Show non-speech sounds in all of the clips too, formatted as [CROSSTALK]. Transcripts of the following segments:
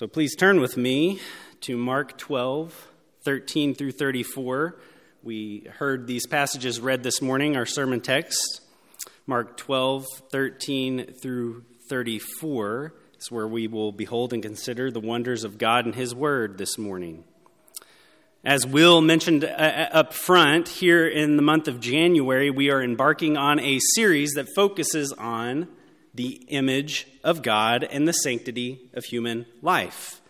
So please turn with me to Mark 12, 13 through 34. We heard these passages read this morning, our sermon text. Mark 12, 13 through 34 is where we will behold and consider the wonders of God and His Word this morning. As Will mentioned uh, uh, up front, here in the month of January, we are embarking on a series that focuses on the image of God and the sanctity of human life.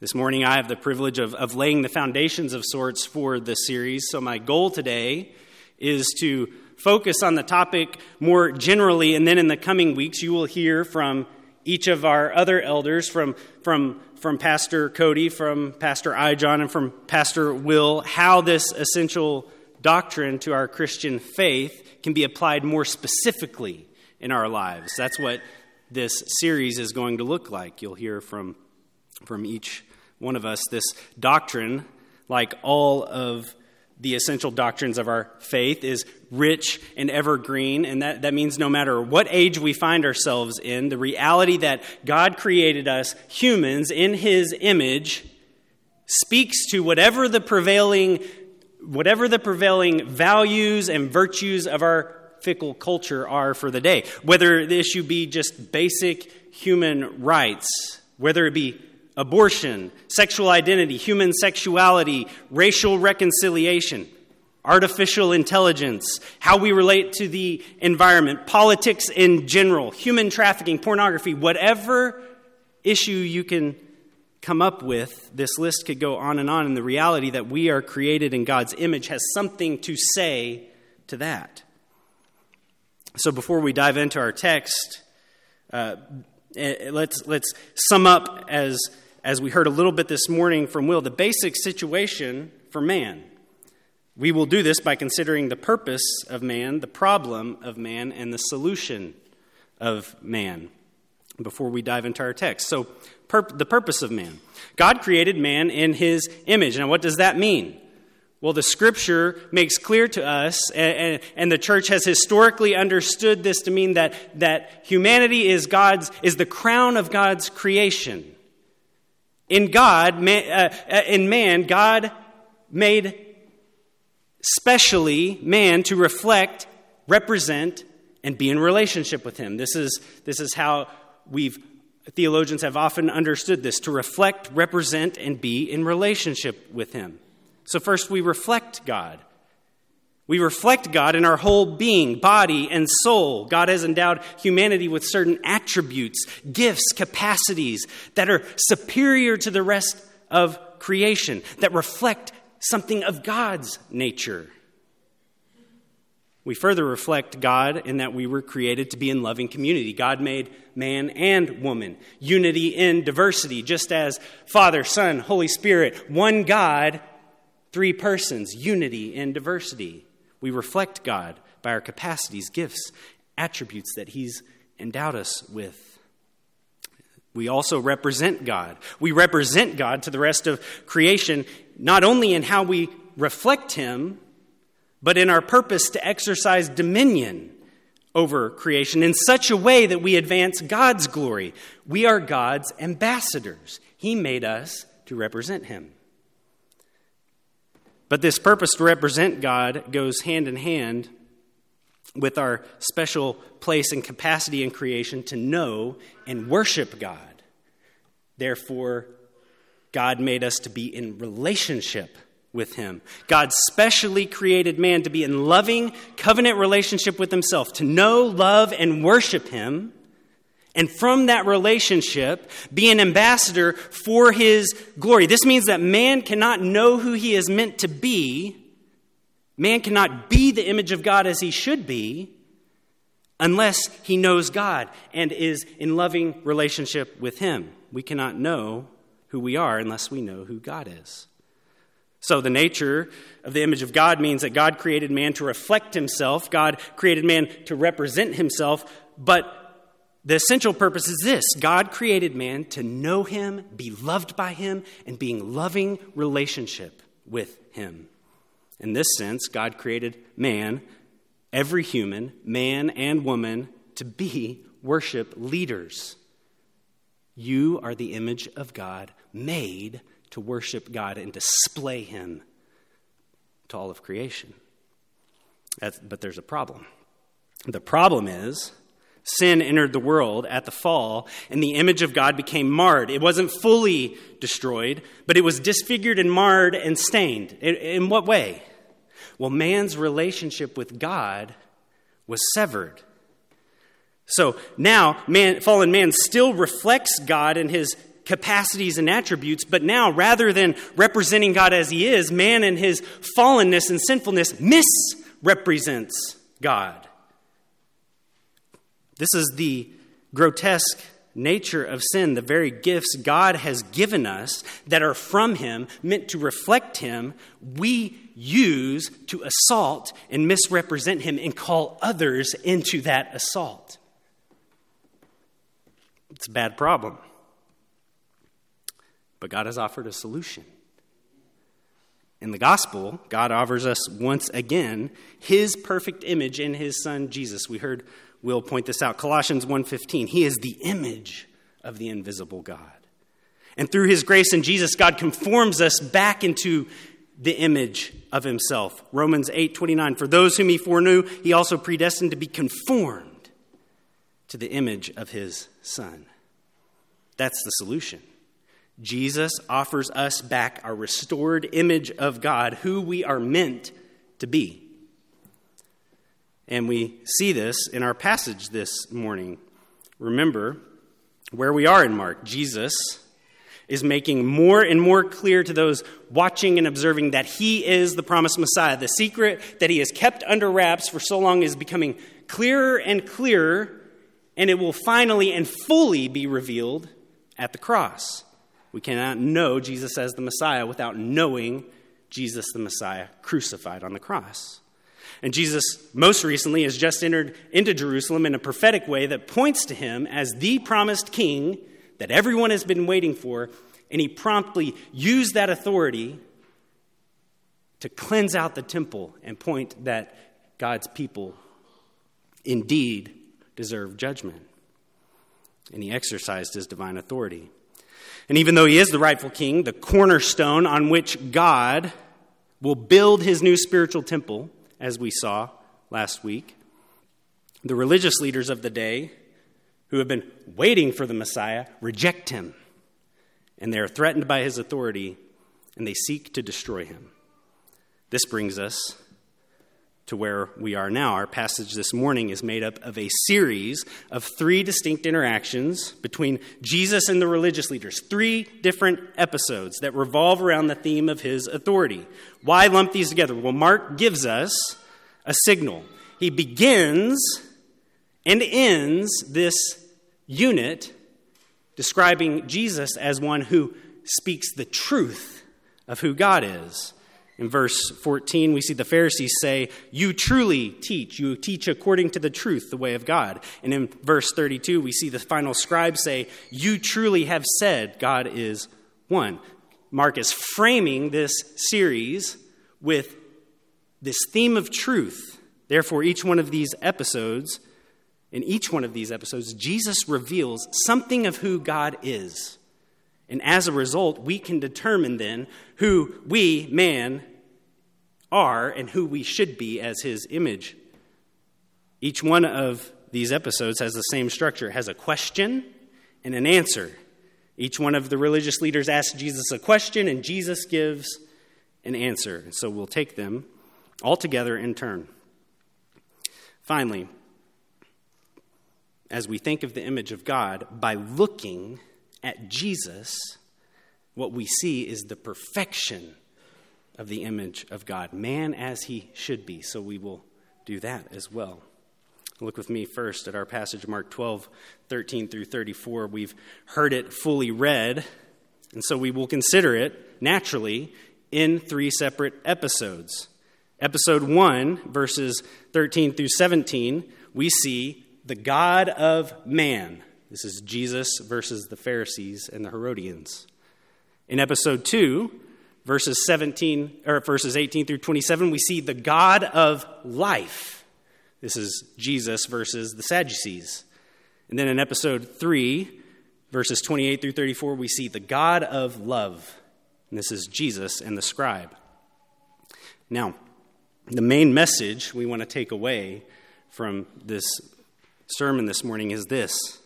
This morning, I have the privilege of, of laying the foundations of sorts for this series. So, my goal today is to focus on the topic more generally, and then in the coming weeks, you will hear from each of our other elders, from, from from Pastor Cody, from Pastor I. John, and from Pastor Will how this essential doctrine to our Christian faith can be applied more specifically in our lives. That's what this series is going to look like. You'll hear from, from each one of us this doctrine, like all of the essential doctrines of our faith is rich and evergreen, and that, that means no matter what age we find ourselves in, the reality that God created us humans in His image speaks to whatever the prevailing whatever the prevailing values and virtues of our fickle culture are for the day. Whether the issue be just basic human rights, whether it be abortion, sexual identity, human sexuality, racial reconciliation, artificial intelligence, how we relate to the environment, politics in general, human trafficking, pornography, whatever issue you can come up with, this list could go on and on. And the reality that we are created in God's image has something to say to that. So before we dive into our text, uh, eh, let's, let's sum up as as we heard a little bit this morning from Will, the basic situation for man. We will do this by considering the purpose of man, the problem of man, and the solution of man before we dive into our text. So, pur- the purpose of man. God created man in his image. Now, what does that mean? Well, the scripture makes clear to us, and, and, the church has historically understood this to mean that, that humanity is God's is the crown of God's creation. In God, man, uh, uh, in man, God made specially man to reflect, represent, and be in relationship with him. This is, this is how we've theologians have often understood this to reflect, represent, and be in relationship with him. So, first, we reflect God. We reflect God in our whole being, body, and soul. God has endowed humanity with certain attributes, gifts, capacities that are superior to the rest of creation, that reflect something of God's nature. We further reflect God in that we were created to be in loving community. God made man and woman, unity in diversity, just as Father, Son, Holy Spirit, one God, three persons, unity and diversity. We reflect God by our capacities, gifts, attributes that He's endowed us with. We also represent God. We represent God to the rest of creation, not only in how we reflect Him, but in our purpose to exercise dominion over creation in such a way that we advance God's glory. We are God's ambassadors. He made us to represent Him. But this purpose to represent God goes hand in hand with our special place and capacity in creation to know and worship God. Therefore, God made us to be in relationship with Him. God specially created man to be in loving covenant relationship with Himself, to know, love, and worship Him and from that relationship be an ambassador for his glory. This means that man cannot know who he is meant to be, man cannot be the image of God as he should be, unless he knows God and is in loving relationship with him. We cannot know who we are unless we know who God is. So, the nature of the image of God means that God created man to reflect himself, God created man to represent himself, but the essential purpose is this God created man to know him, be loved by him, and be in loving relationship with him. In this sense, God created man, every human, man and woman, to be worship leaders. You are the image of God, made to worship God and display Him to all of creation. That's, but there's a problem. The problem is sin entered the world at the fall, and the image of God became marred. It wasn't fully destroyed, but it was disfigured and marred and stained. In, what way? Well, man's relationship with God was severed. So now, man, fallen man still reflects God in his capacities and attributes, but now, rather than representing God as he is, man in his fallenness and sinfulness misrepresents God. This is the grotesque nature of sin, the very gifts God has given us that are from Him, meant to reflect Him, we use to assault and misrepresent Him and call others into that assault. It's a bad problem. But God has offered a solution. In the gospel, God offers us once again his perfect image in his son Jesus. We heard Will point this out. Colossians 1:15. He is the image of the invisible God. And through his grace in Jesus, God conforms us back into the image of himself. Romans 8:29. For those whom he foreknew, he also predestined to be conformed to the image of his son. That's the solution. Jesus offers us back our restored image of God, who we are meant to be. And we see this in our passage this morning. Remember where we are in Mark. Jesus is making more and more clear to those watching and observing that he is the promised Messiah. The secret that he has kept under wraps for so long is becoming clearer and clearer, and it will finally and fully be revealed at the cross. We cannot know Jesus as the Messiah without knowing Jesus the Messiah crucified on the cross. And Jesus, most recently, has just entered into Jerusalem in a prophetic way that points to him as the promised king that everyone has been waiting for. And he promptly used that authority to cleanse out the temple and point that God's people indeed deserve judgment. And he exercised his divine authority. And even though he is the rightful king, the cornerstone on which God will build his new spiritual temple, as we saw last week, the religious leaders of the day who have been waiting for the Messiah reject him. And they are threatened by his authority and they seek to destroy him. This brings us to where we are now. Our passage this morning is made up of a series of three distinct interactions between Jesus and the religious leaders, three different episodes that revolve around the theme of his authority. Why lump these together? Well, Mark gives us a signal. He begins and ends this unit describing Jesus as one who speaks the truth of who God is. In verse 14, we see the Pharisees say, You truly teach. You teach according to the truth, the way of God. And in verse 32, we see the final scribe say, You truly have said God is one. Mark is framing this series with this theme of truth. Therefore, each one of these episodes, in each one of these episodes, Jesus reveals something of who God is. And as a result, we can determine then who we, man, are and who we should be as his image. Each one of these episodes has the same structure, it has a question and an answer. Each one of the religious leaders asks Jesus a question, and Jesus gives an answer. So we'll take them all together in turn. Finally, as we think of the image of God, by looking at Jesus, what we see is the perfection of the image of God, man as he should be. So we will do that as well. Look with me first at our passage, Mark 12, 13 through 34. We've heard it fully read, and so we will consider it naturally in three separate episodes. Episode 1, verses 13 through 17, we see the God of man. This is Jesus versus the Pharisees and the Herodians. In episode 2, verses 17 or verses 18 through 27, we see the God of life. This is Jesus versus the Sadducees. And then in episode 3, verses 28 through 34, we see the God of love. And this is Jesus and the scribe. Now, the main message we want to take away from this sermon this morning is this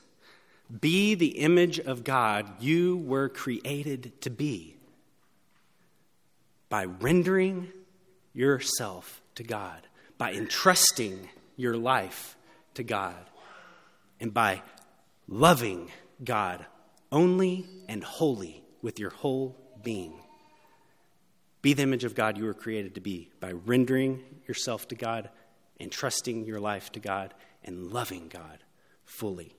Be the image of God you were created to be by rendering yourself to God, by entrusting your life to God, and by loving God only and wholly with your whole being. Be the image of God you were created to be by rendering yourself to God, entrusting your life to God, and loving God fully.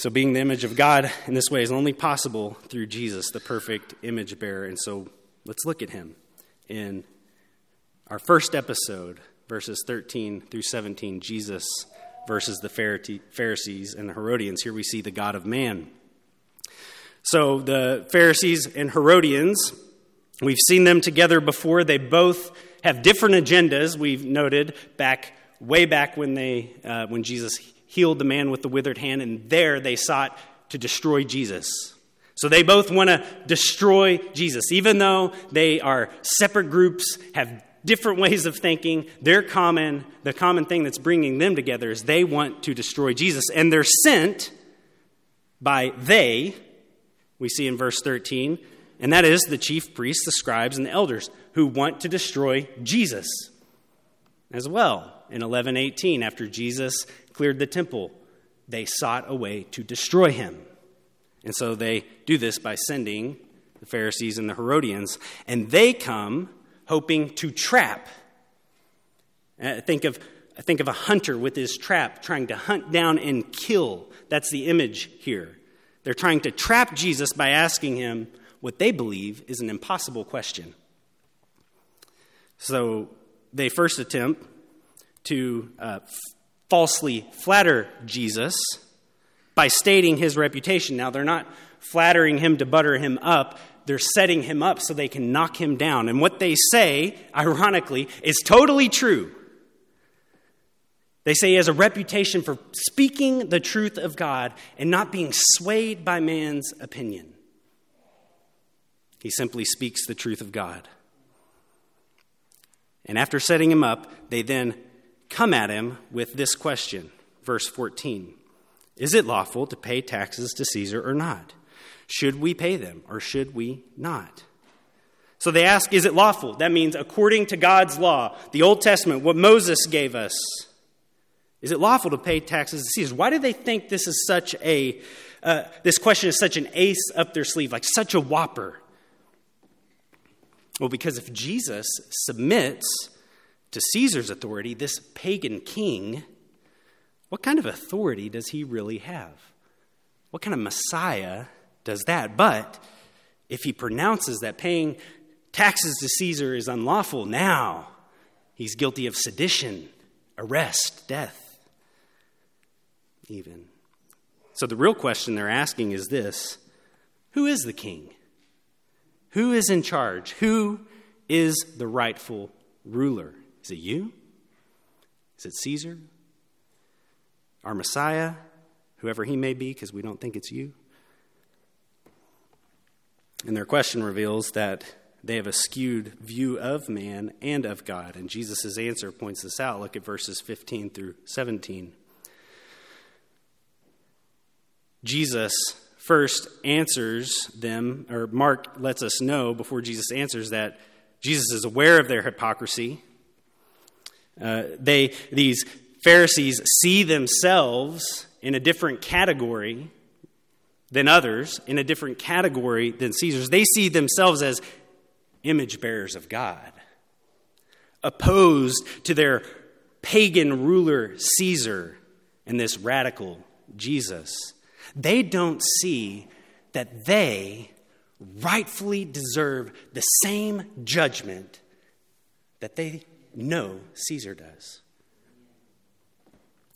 So, being the image of God in this way is only possible through Jesus, the perfect image bearer. And so, let's look at him in our first episode, verses 13 through 17. Jesus versus the Pharisees and the Herodians. Here we see the God of man. So the Pharisees and Herodians, we've seen them together before. They both have different agendas. We've noted back way back when they uh, when Jesus healed the man with the withered hand, and there they sought to destroy Jesus. So they both want to destroy Jesus, even though they are separate groups, have different ways of thinking. Their common, the common thing that's bringing them together is they want to destroy Jesus, and they're sent by they, we see in verse 13, and that is the chief priests, the scribes, and the elders who want to destroy Jesus as well. In 1118, after Jesus cleared the temple, they sought a way to destroy him. And so they do this by sending the Pharisees and the Herodians, and they come hoping to trap. Uh, think, of, think of a hunter with his trap trying to hunt down and kill. That's the image here. They're trying to trap Jesus by asking him what they believe is an impossible question. So they first attempt to uh, falsely flatter Jesus by stating his reputation. Now, they're not flattering him to butter him up, they're setting him up so they can knock him down. And what they say, ironically, is totally true. They say he has a reputation for speaking the truth of God and not being swayed by man's opinion. He simply speaks the truth of God. And after setting him up, they then come at him with this question. Verse 14 Is it lawful to pay taxes to Caesar or not? Should we pay them or should we not? So they ask, is it lawful? That means according to God's law, the Old Testament, what Moses gave us. Is it lawful to pay taxes to Caesar? Why do they think this is such a, uh, this question is such an ace up their sleeve, like such a whopper? Well, because if Jesus submits to Caesar's authority, this pagan king, what kind of authority does he really have? What kind of Messiah does that. But if he pronounces that paying taxes to Caesar is unlawful, now he's guilty of sedition, arrest, death, even. So the real question they're asking is this Who is the king? Who is in charge? Who is the rightful ruler? Is it you? Is it Caesar? Our Messiah? Whoever he may be, because we don't think it's you? And their question reveals that they have a skewed view of man and of God. And Jesus' answer points this out. Look at verses 15 through 17. Jesus first answers them, or Mark lets us know before Jesus answers that Jesus is aware of their hypocrisy. Uh, they, these Pharisees see themselves in a different category than others, in a different category than Caesar's. They see themselves as image bearers of God, opposed to their pagan ruler Caesar and this radical Jesus. They don't see that they rightfully deserve the same judgment that they know Caesar does.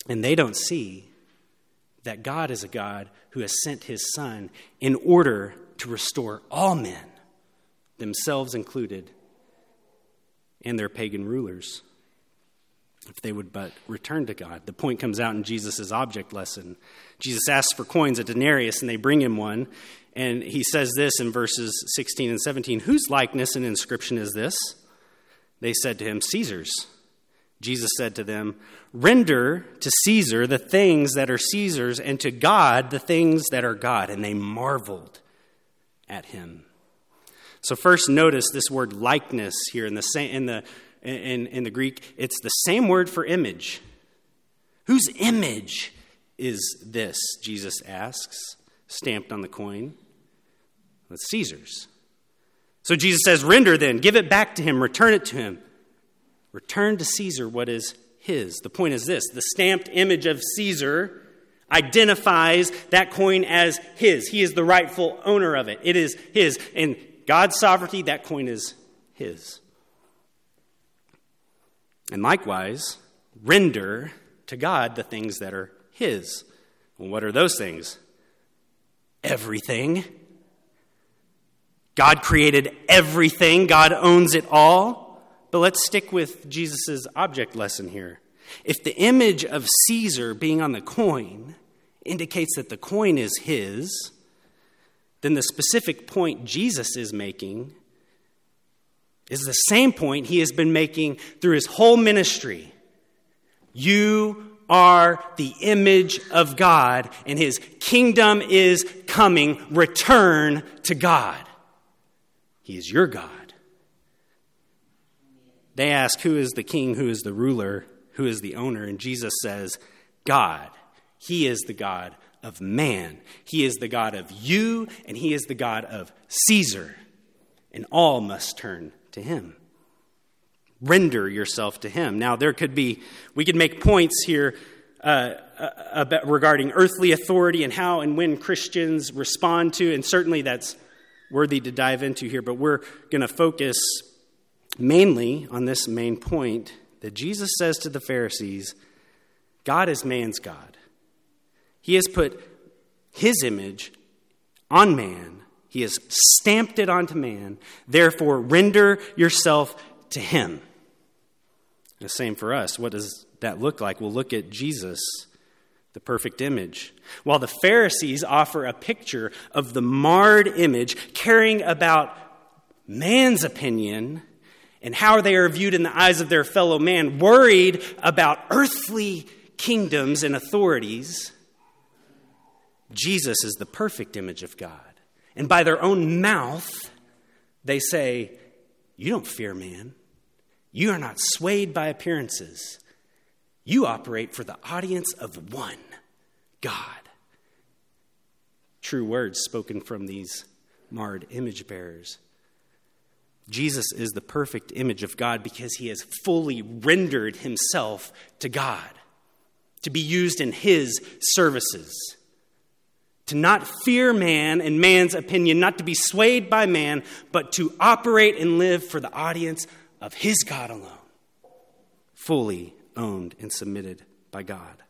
And they don't see that God is a God who has sent his Son in order to restore all men, themselves included, and their pagan rulers. if they would but return to God. The point comes out in Jesus' object lesson. Jesus asks for coins, a denarius, and they bring him one. And he says this in verses 16 and 17 Whose likeness and inscription is this? They said to him, Caesar's. Jesus said to them, Render to Caesar the things that are Caesar's, and to God the things that are God. And they marveled at him. So, first, notice this word likeness here in the, in the in, in the Greek, it's the same word for image. Whose image is this? Jesus asks, stamped on the coin. It's Caesar's. So Jesus says, Render then, give it back to him, return it to him. Return to Caesar what is his. The point is this the stamped image of Caesar identifies that coin as his. He is the rightful owner of it. It is his. In God's sovereignty, that coin is his. And likewise, render to God the things that are His. What are those things? Everything. God created everything, God owns it all. But let's stick with Jesus' object lesson here. If the image of Caesar being on the coin indicates that the coin is his, then the specific point Jesus is making is the same point he has been making through his whole ministry. You are the image of God, and his kingdom is coming. Return to God. He is your God. They ask, Who is the king? Who is the ruler? Who is the owner? And Jesus says, God. He is the God of man. He is the God of you, and He is the God of Caesar. And all must turn to Him. Render yourself to Him. Now, there could be, we could make points here uh, uh, regarding earthly authority and how and when Christians respond to, and certainly that's worthy to dive into here, but we're going to focus mainly on this main point that Jesus says to the Pharisees God is man's God. He has put his image on man he has stamped it onto man. Therefore, render yourself to him. The same for us. What does that look like? We'll look at Jesus, the perfect image. While the Pharisees offer a picture of the marred image, caring about man's opinion and how they are viewed in the eyes of their fellow man, worried about earthly kingdoms and authorities, Jesus is the perfect image of God. And by their own mouth, they say, You don't fear man. You are not swayed by appearances. You operate for the audience of one God. True words spoken from these marred image bearers. Jesus is the perfect image of God because he has fully rendered himself to God to be used in his services to not fear man and man's opinion, not to be swayed by man, but to operate and live for the audience of his God alone, fully owned and submitted by God.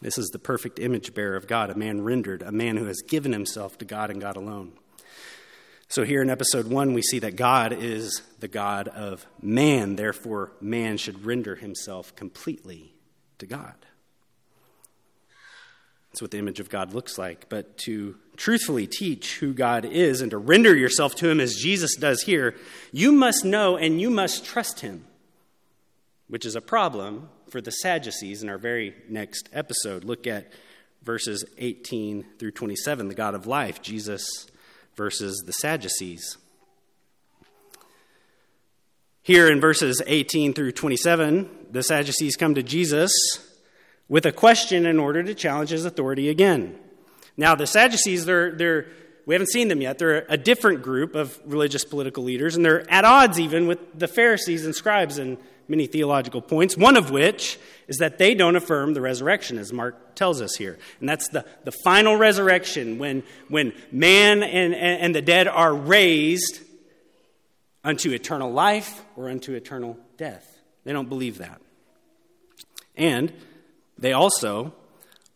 This is the perfect image bearer of God, a man rendered, a man who has given himself to God and God alone. So, here in episode one, we see that God is the God of man. Therefore, man should render himself completely to God. That's what the image of God looks like. But to truthfully teach who God is and to render yourself to Him as Jesus does here, you must know and you must trust Him, which is a problem for the Sadducees in our very next episode. Look at verses 18 through 27, the God of life, Jesus versus the Sadducees. Here in verses 18 through 27, the Sadducees come to Jesus with a question in order to challenge his authority again. Now, the Sadducees, they're, they're, we haven't seen them yet. They're a different group of religious political leaders, and they're at odds even with the Pharisees and scribes in many theological points, one of which is that they don't affirm the resurrection, as Mark tells us here. And that's the, the final resurrection when, when man and, and the dead are raised unto eternal life or unto eternal death. They don't believe that. And they also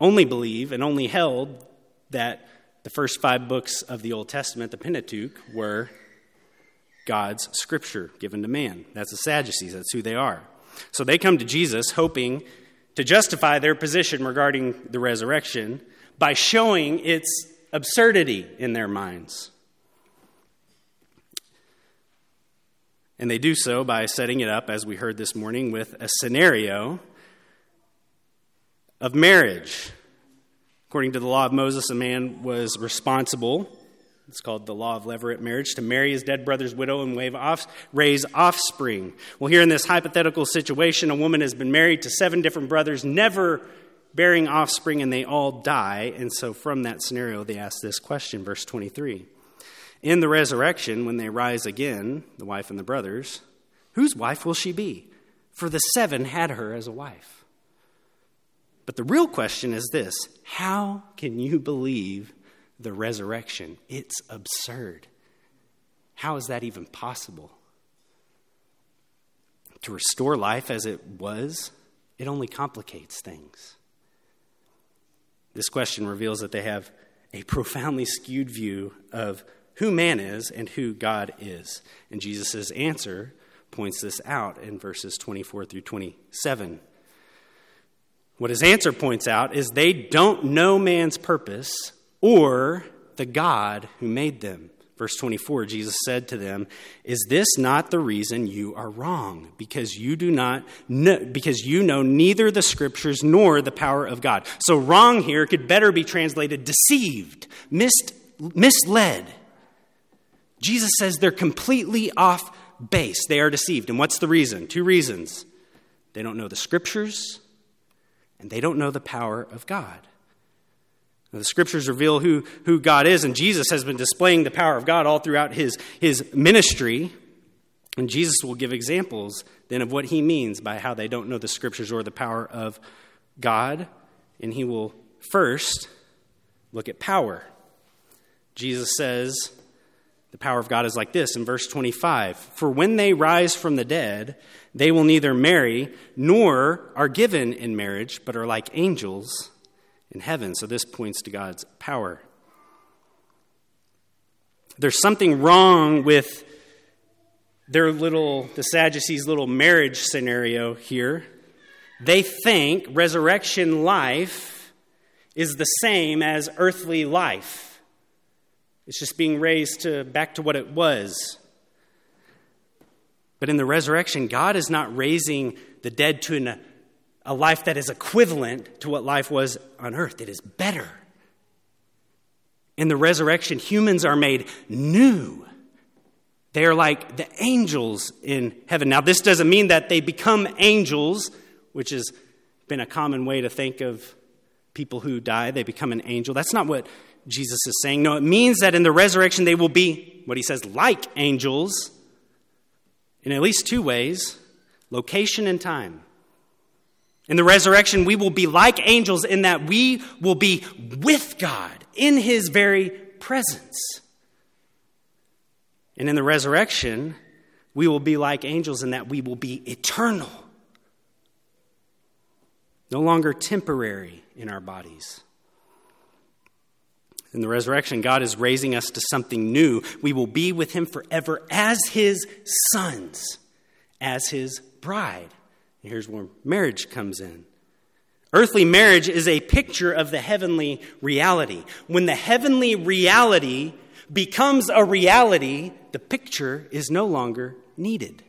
only believe and only held that the first five books of the Old Testament, the Pentateuch, were God's scripture given to man. That's the Sadducees, that's who they are. So they come to Jesus hoping to justify their position regarding the resurrection by showing its absurdity in their minds. And they do so by setting it up, as we heard this morning, with a scenario of marriage. According to the law of Moses, a man was responsible it's called the law of levirate marriage to marry his dead brother's widow and off, raise offspring. Well, here in this hypothetical situation, a woman has been married to seven different brothers, never bearing offspring, and they all die. And so, from that scenario, they ask this question, verse 23. In the resurrection, when they rise again, the wife and the brothers, whose wife will she be? For the seven had her as a wife. But the real question is this how can you believe the resurrection. It's absurd. How is that even possible? To restore life as it was, it only complicates things. This question reveals that they have a profoundly skewed view of who man is and who God is. And Jesus' answer points this out in verses 24 through 27. What his answer points out is they don't know man's purpose or the God who made them. Verse 24, Jesus said to them, Is this not the reason you are wrong? Because you do not know, because you know neither the scriptures nor the power of God. So wrong here could better be translated deceived, missed, misled. Jesus says they're completely off base. They are deceived. And what's the reason? Two reasons. They don't know the scriptures, and they don't know the power of God. The scriptures reveal who, who God is, and Jesus has been displaying the power of God all throughout his, his ministry. And Jesus will give examples then of what he means by how they don't know the scriptures or the power of God. And he will first look at power. Jesus says the power of God is like this in verse 25 For when they rise from the dead, they will neither marry nor are given in marriage, but are like angels in heaven. So this points to God's power. There's something wrong with their little, the Sadducees' little marriage scenario here. They think resurrection life is the same as earthly life. It's just being raised to, back to what it was. But in the resurrection, God is not raising the dead to an a life that is equivalent to what life was on earth. It is better. In the resurrection, humans are made new. They are like the angels in heaven. Now, this doesn't mean that they become angels, which has been a common way to think of people who die. They become an angel. That's not what Jesus is saying. No, it means that in the resurrection, they will be, what he says, like angels in at least two ways location and time. In the resurrection, we will be like angels in that we will be with God in his very presence. And in the resurrection, we will be like angels in that we will be eternal, no longer temporary in our bodies. In the resurrection, God is raising us to something new. We will be with him forever as his sons, as his bride. Here's where marriage comes in. Earthly marriage is a picture of the heavenly reality. When the heavenly reality becomes a reality, the picture is no longer needed.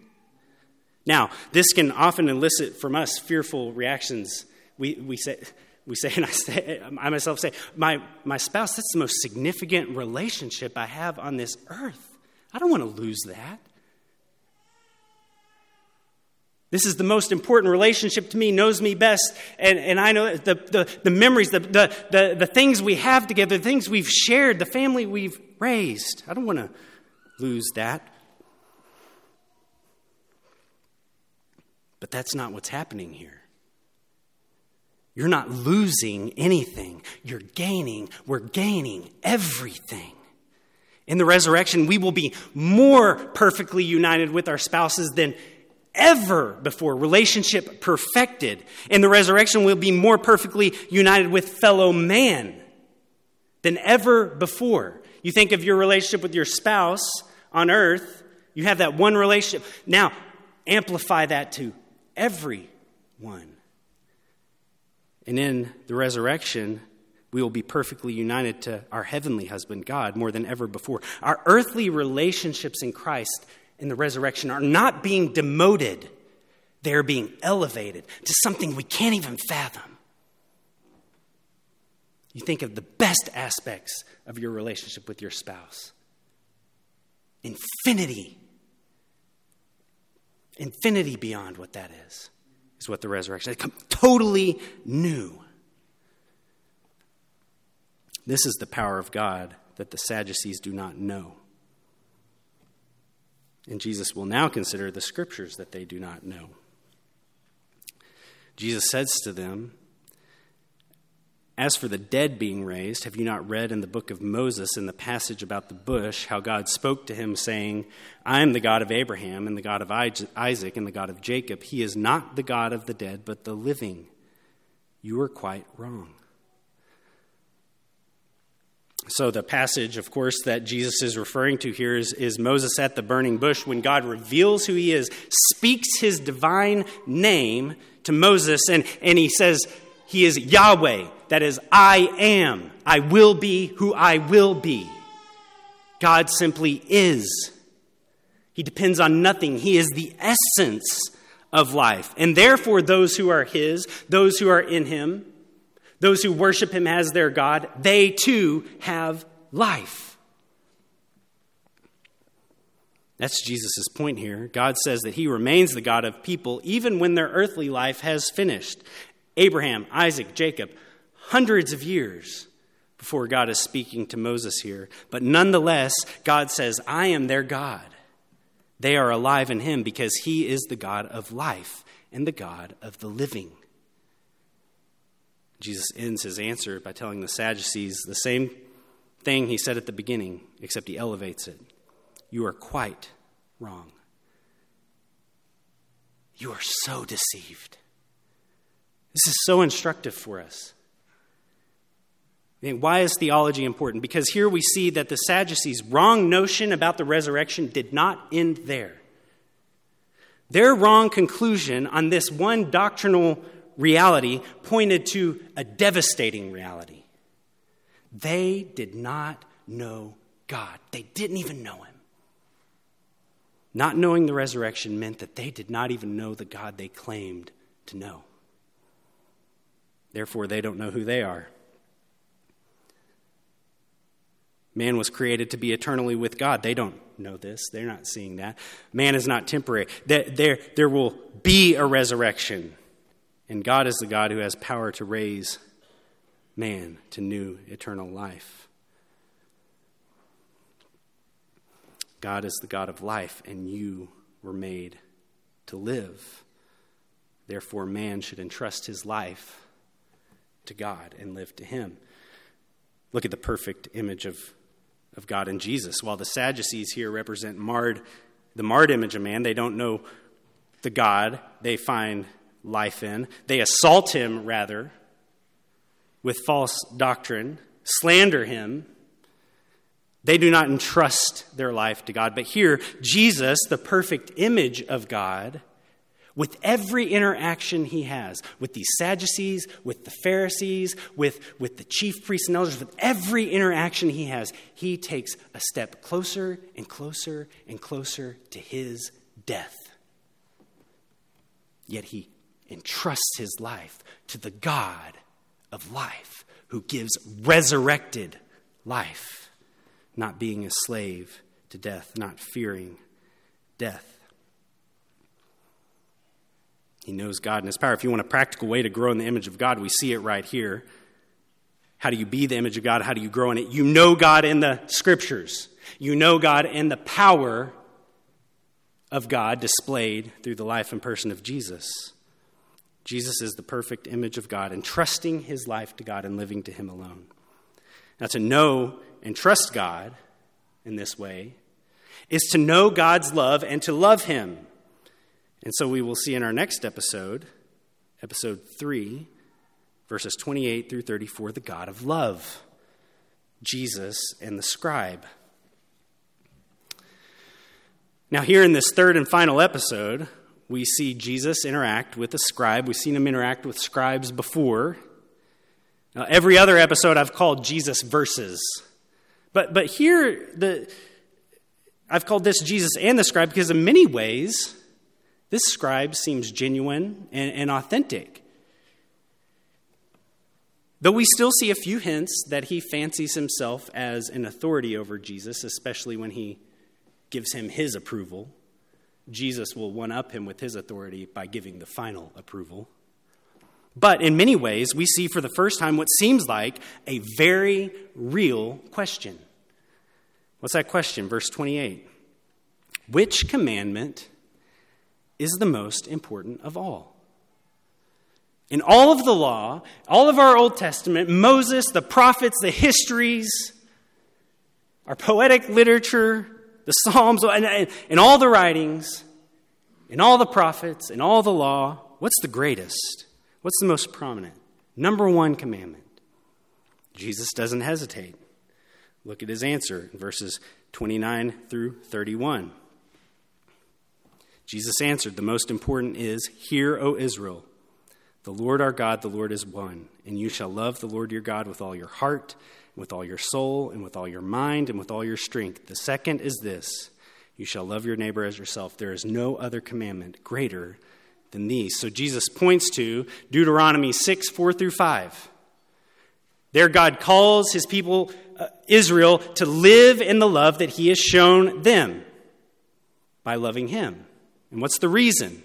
Now, this can often elicit from us fearful reactions. We, we say, we say, [LAUGHS] and I say, I myself say, my, my spouse, that's the most significant relationship I have on this earth. I don't want to lose that. This is the most important relationship to me, knows me best, and, and I know the, the, the memories, the, the, the, the things we have together, the things we've shared, the family we've raised. I don't want to lose that. But that's not what's happening here. You're not losing anything, you're gaining. We're gaining everything. In the resurrection, we will be more perfectly united with our spouses than ever before. Relationship perfected. In the resurrection, we'll be more perfectly united with fellow man than ever before. You think of your relationship with your spouse on earth, you have that one relationship. Now, amplify that to everyone. And in the resurrection, we will be perfectly united to our heavenly husband, God, more than ever before. Our earthly relationships in Christ in the resurrection are not being demoted, they are being elevated to something we can't even fathom. You think of the best aspects of your relationship with your spouse infinity. Infinity beyond what that is, is what the resurrection is. Totally new. This is the power of God that the Sadducees do not know. And Jesus will now consider the scriptures that they do not know. Jesus says to them, As for the dead being raised, have you not read in the book of Moses, in the passage about the bush, how God spoke to him, saying, I am the God of Abraham, and the God of Isaac, and the God of Jacob? He is not the God of the dead, but the living. You are quite wrong. So, the passage, of course, that Jesus is referring to here is, is, Moses at the burning bush when God reveals who he is, speaks his divine name to Moses, and, and he says, He is Yahweh. That is, I am. I will be who I will be. God simply is. He depends on nothing. He is the essence of life. And therefore, those who are His, those who are in Him, those who worship him as their God, they too have life. That's Jesus' point here. God says that he remains the God of people even when their earthly life has finished. Abraham, Isaac, Jacob, hundreds of years before God is speaking to Moses here. But nonetheless, God says, I am their God. They are alive in him because he is the God of life and the God of the living. Jesus ends his answer by telling the Sadducees the same thing he said at the beginning, except he elevates it. You are quite wrong. You are so deceived. This is so instructive for us. I mean, why is theology important? Because here we see that the Sadducees' wrong notion about the resurrection did not end there. Their wrong conclusion on this one doctrinal reality pointed to a devastating reality. They did not know God, they didn't even know Him. Not knowing the resurrection meant that they did not even know the God they claimed to know. Therefore, they don't know who they are. Man was created to be eternally with God. They don't know this. They're not seeing that. Man is not temporary. There, there, there will be a resurrection. And God is the God who has power to raise man to new eternal life. God is the God of life, and you were made to live. Therefore, man should entrust his life to God and live to him. Look at the perfect image of, of God in Jesus. While the Sadducees here represent marred, the marred image of man, they don't know the God they find life in. They assault him, rather, with false doctrine, slander him. They do not entrust their life to God. But here, Jesus, the perfect image of God, with every interaction he has with these Sadducees, with the Pharisees, with, with the chief priests and elders, with every interaction he has, he takes a step closer and closer and closer to his death. Yet he entrusts his life to the God of life who gives resurrected life, not being a slave to death, not fearing death. He knows God and His power. If you want a practical way to grow in the image of God, we see it right here. How do you be the image of God? How do you grow in it? You know God in the scriptures. You know God in the power of God displayed through the life and person of Jesus. Jesus is the perfect image of God, entrusting his life to God and living to him alone. Now, to know and trust God in this way is to know God's love and to love him. And so we will see in our next episode, episode 3, verses 28 through 34, the God of love, Jesus and the scribe. Now, here in this third and final episode, we see Jesus interact with a scribe. We've seen him interact with scribes before. Now, every other episode I've called Jesus verses. But, but here, the, I've called this Jesus and the scribe because, in many ways, this scribe seems genuine and, and authentic. Though we still see a few hints that he fancies himself as an authority over Jesus, especially when he gives him his approval, Jesus will one up him with his authority by giving the final approval. But in many ways, we see for the first time what seems like a very real question. What's that question? Verse 28 Which commandment is the most important of all? In all of the law, all of our Old Testament, Moses, the prophets, the histories, our poetic literature, the Psalms, and, and, all the writings, and all the prophets, and all the law, what's the greatest? What's the most prominent? Number one commandment. Jesus doesn't hesitate. Look at his answer in verses 29 through 31. Jesus answered, The most important is, Hear, O Israel, the Lord our God, the Lord is one, and you shall love the Lord your God with all your heart, with all your soul, and with all your mind, and with all your strength. The second is this you shall love your neighbor as yourself. There is no other commandment greater than these. So Jesus points to Deuteronomy 6 4 through 5. There, God calls his people, uh, Israel, to live in the love that he has shown them by loving him. And what's the reason?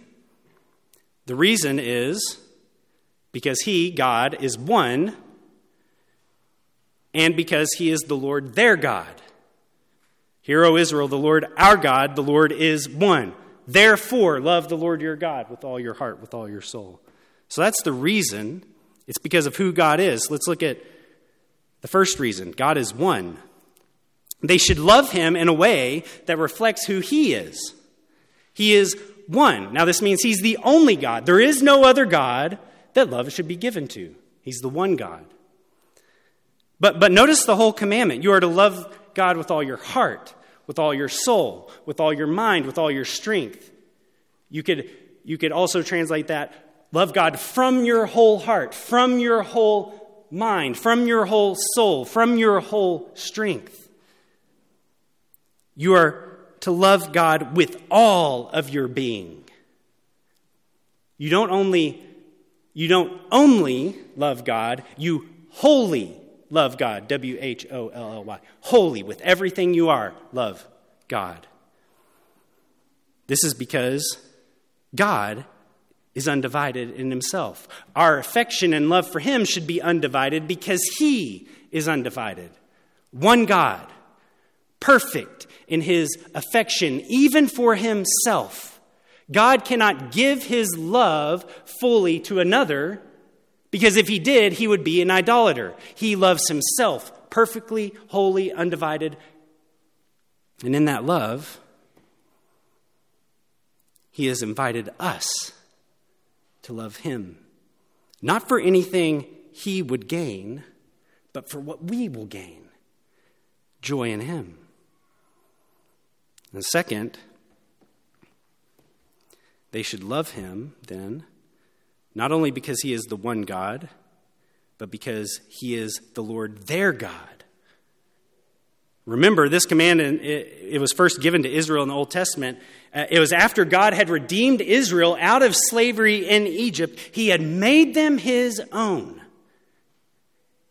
The reason is because he, God, is one, and because he is the Lord their God. Hear, O Israel, the Lord our God, the Lord is one. Therefore, love the Lord your God with all your heart, with all your soul. So that's the reason. It's because of who God is. Let's look at the first reason God is one. They should love him in a way that reflects who he is. He is one. Now, this means he's the only God. There is no other God that love should be given to. He's the one God. But, but notice the whole commandment. You are to love God with all your heart, with all your soul, with all your mind, with all your strength. You could, you could also translate that love God from your whole heart, from your whole mind, from your whole soul, from your whole strength. You are to love God with all of your being. You don't only you don't only love God, you wholly love God. W H O L L Y. Holy, with everything you are, love God. This is because God is undivided in himself. Our affection and love for him should be undivided because he is undivided. One God, perfect in his affection, even for himself. God cannot give his love fully to another because if he did, he would be an idolater. He loves himself perfectly, holy, undivided. And in that love, he has invited us to love him. Not for anything he would gain, but for what we will gain joy in him. And second, they should love him then not only because he is the one God, but because he is the Lord their God. Remember, this command, it was first given to Israel in the Old Testament. Uh, it was after God had redeemed Israel out of slavery in Egypt. He had made them his own.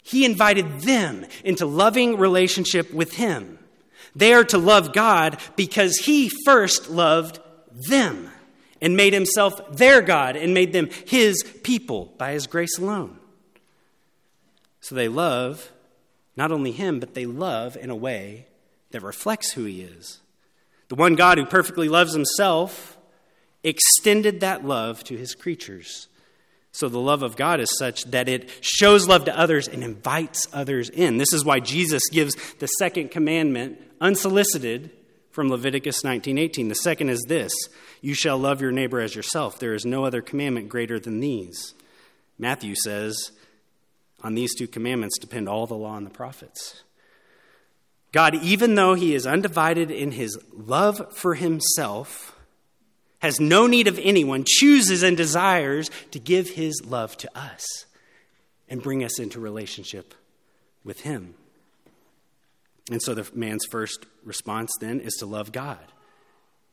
He invited them into loving relationship with him. They are to love God because he first loved them and made himself their God and made them his people by his grace alone. So they love not only him, but they love in a way that reflects who he is. The one God who perfectly loves himself extended that love to his creatures. So the love of God is such that it shows love to others and invites others in. This is why Jesus gives the second commandment unsolicited from Leviticus 19:18. The second is this: you shall love your neighbor as yourself. There is no other commandment greater than these. Matthew says, on these two commandments depend all the law and the prophets. God, even though he is undivided in his love for himself, has no need of anyone, chooses and desires to give his love to us and bring us into relationship with him. And so the man's first response then is to love God.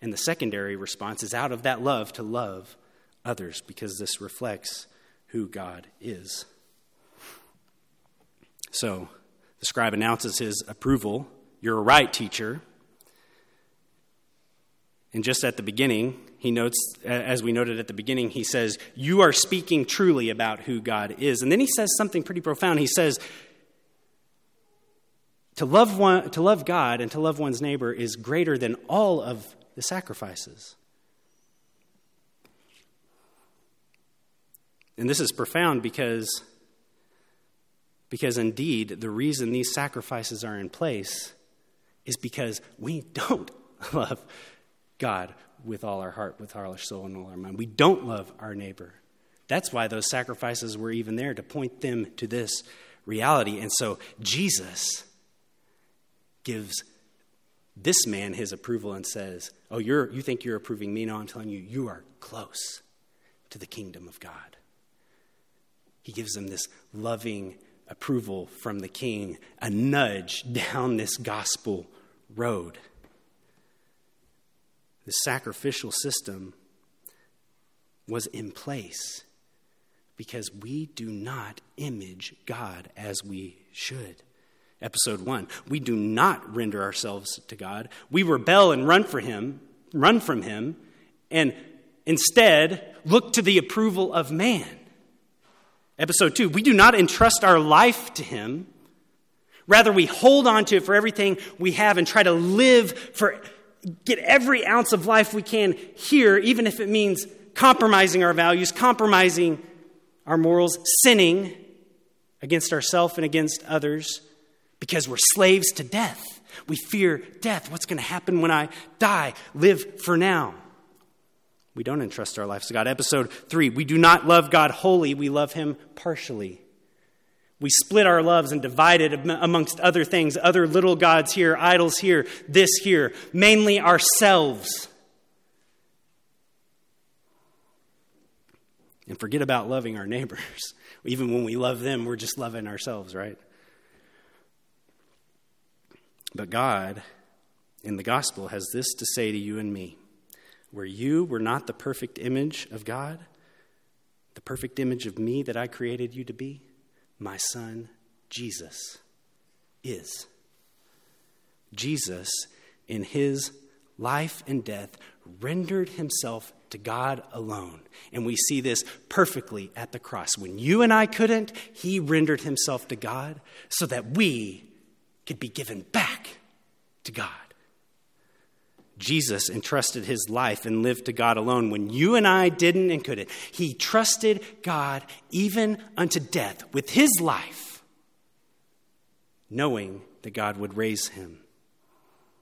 And the secondary response is out of that love to love others because this reflects who God is. So the scribe announces his approval. You're a right, teacher. And just at the beginning, he notes, as we noted at the beginning, he says, You are speaking truly about who God is. And then he says something pretty profound. He says, to love, one, to love God and to love one's neighbor is greater than all of the sacrifices. And this is profound because, because indeed, the reason these sacrifices are in place is because we don't [LAUGHS] love God with all our heart, with all our soul, and all our mind. We don't love our neighbor. That's why those sacrifices were even there to point them to this reality. And so Jesus gives this man his approval and says, Oh, you're, you think you're approving me? No, I'm telling you, you are close to the kingdom of God. He gives him this loving approval from the king, a nudge [LAUGHS] down this gospel road. The sacrificial system was in place because we do not image God as we should. Episode 1. We do not render ourselves to God. We rebel and run for him, run from him, and instead look to the approval of man. Episode 2. We do not entrust our life to him. Rather, we hold on to it for everything we have and try to live for get every ounce of life we can here, even if it means compromising our values, compromising our morals, sinning against ourselves and against others, because we're slaves to death. We fear death. What's going to happen when I die? Live for now. We don't entrust our lives to God. Episode three, we do not love God wholly, we love Him partially. We split our loves and divide it amongst other things, other little gods here, idols here, this here, mainly ourselves. And forget about loving our neighbors. [LAUGHS] Even when we love them, we're just loving ourselves, right? But God, in the gospel, has this to say to you and me where you were not the perfect image of God, the perfect image of me that I created you to be my son Jesus is. Jesus, in his life and death, rendered himself to God alone. And we see this perfectly at the cross. When you and I couldn't, he rendered himself to God so that we could be given back to God. Jesus entrusted his life and lived to God alone when you and I didn't and couldn't. He trusted God even unto death with his life, knowing that God would raise him.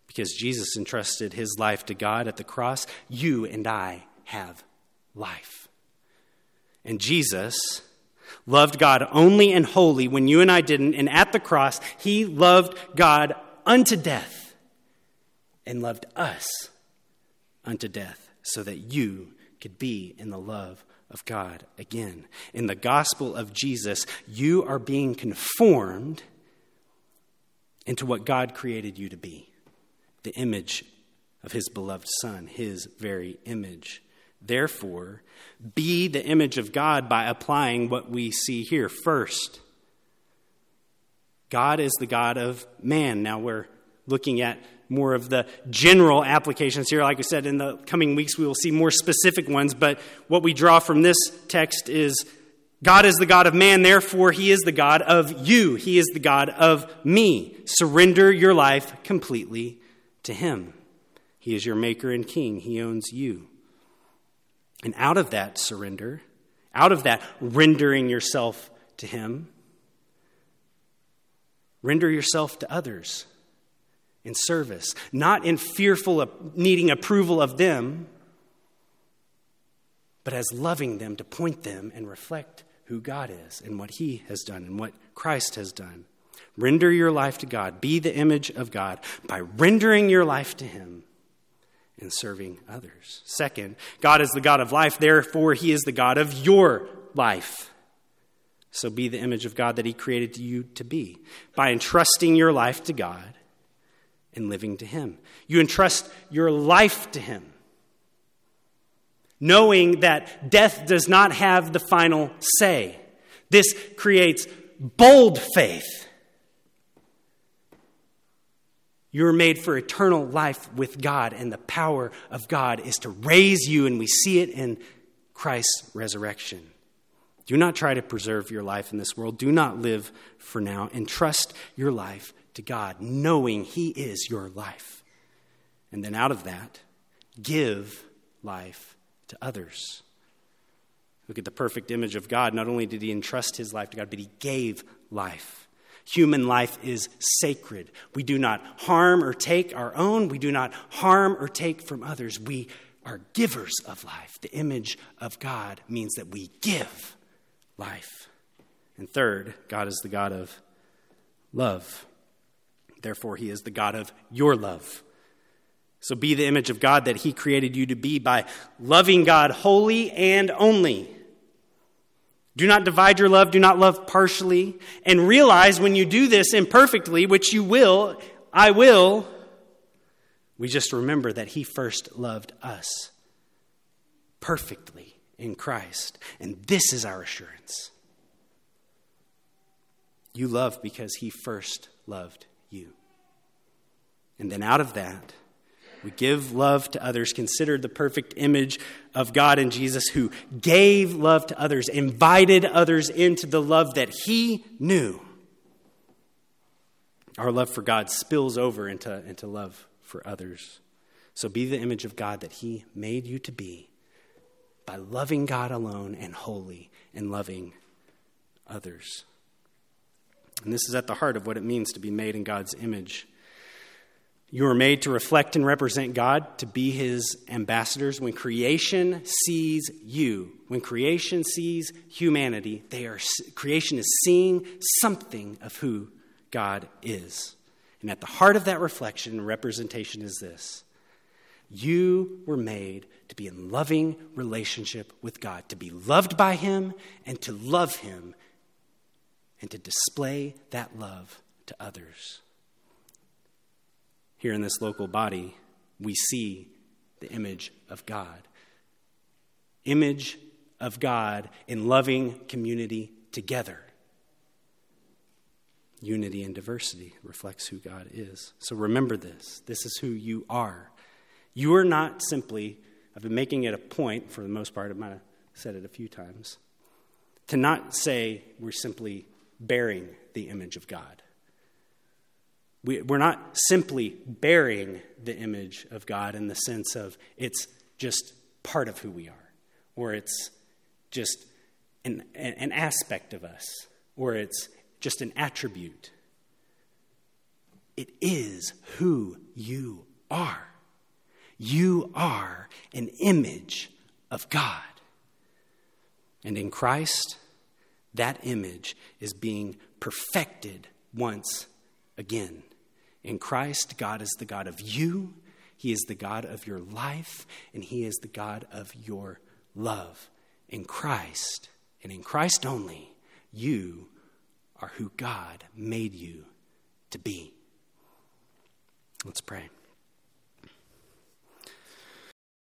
Because Jesus entrusted his life to God at the cross, you and I have life. And Jesus loved God only and wholly when you and I didn't, and at the cross, he loved God unto death and loved us unto death so that you could be in the love of God again. In the gospel of Jesus, you are being conformed into what God created you to be the image of his beloved Son, his very image. Therefore, be the image of God by applying what we see here. First, God is the God of man. Now we're looking at more of the general applications here. Like I said, in the coming weeks, we will see more specific ones. But what we draw from this text is God is the God of man, therefore, He is the God of you. He is the God of me. Surrender your life completely to Him. He is your maker and king, He owns you. And out of that surrender, out of that rendering yourself to Him, render yourself to others in service, not in fearful of needing approval of them, but as loving them to point them and reflect who God is and what He has done and what Christ has done. Render your life to God. Be the image of God by rendering your life to Him and serving others. Second, God is the God of life, therefore, He is the God of your life. So be the image of God that He created you to be by entrusting your life to God and living to Him. You entrust your life to Him, knowing that death does not have the final say. This creates bold faith you are made for eternal life with God, and the power of God is to raise you, and we see it in Christ's resurrection. Do not try to preserve your life in this world. Do not live for now, and trust your life to God, knowing He is your life. And then out of that, give life to others. Look at the perfect image of God. Not only did He entrust His life to God, but He gave life. Human life is sacred. We do not harm or take our own. We do not harm or take from others. We are givers of life. The image of God means that we give life. And third, God is the God of love. Therefore, He is the God of your love. So be the image of God that He created you to be by loving God wholly and only do not divide your love, do not love partially. And realize when you do this imperfectly, which you will, I will, we just remember that He first loved us perfectly in Christ. And this is our assurance. You love because He first loved you. And then out of that, we give love to others, considered the perfect image of God in Jesus, who gave love to others, invited others into the love that he knew. Our love for God spills over into, into love for others. So be the image of God that he made you to be by loving God alone and wholly and loving others. And this is at the heart of what it means to be made in God's image. You are made to reflect and represent God, to be his ambassadors. When creation sees you, when creation sees humanity, they are, creation is seeing something of who God is. And at the heart of that reflection and representation is this you were made to be in loving relationship with God, to be loved by him and to love him and to display that love to others here in this local body, we see the image of God. Image of God in loving community together. Unity and diversity reflects who God is. So remember this. This is who you are. You are not simply, I've been making it a point for the most part, I might have said it a few times, to not say we're simply bearing the image of God. We, we're not simply bearing the image of God in the sense of it's just part of who we are, or it's just an, an aspect of us, or it's just an attribute. It is who you are. You are an image of God. And in Christ, that image is being perfected once again. In Christ, God is the God of you, He is the God of your life, and He is the God of your love. In Christ, and in Christ only, you are who God made you to be. Let's pray.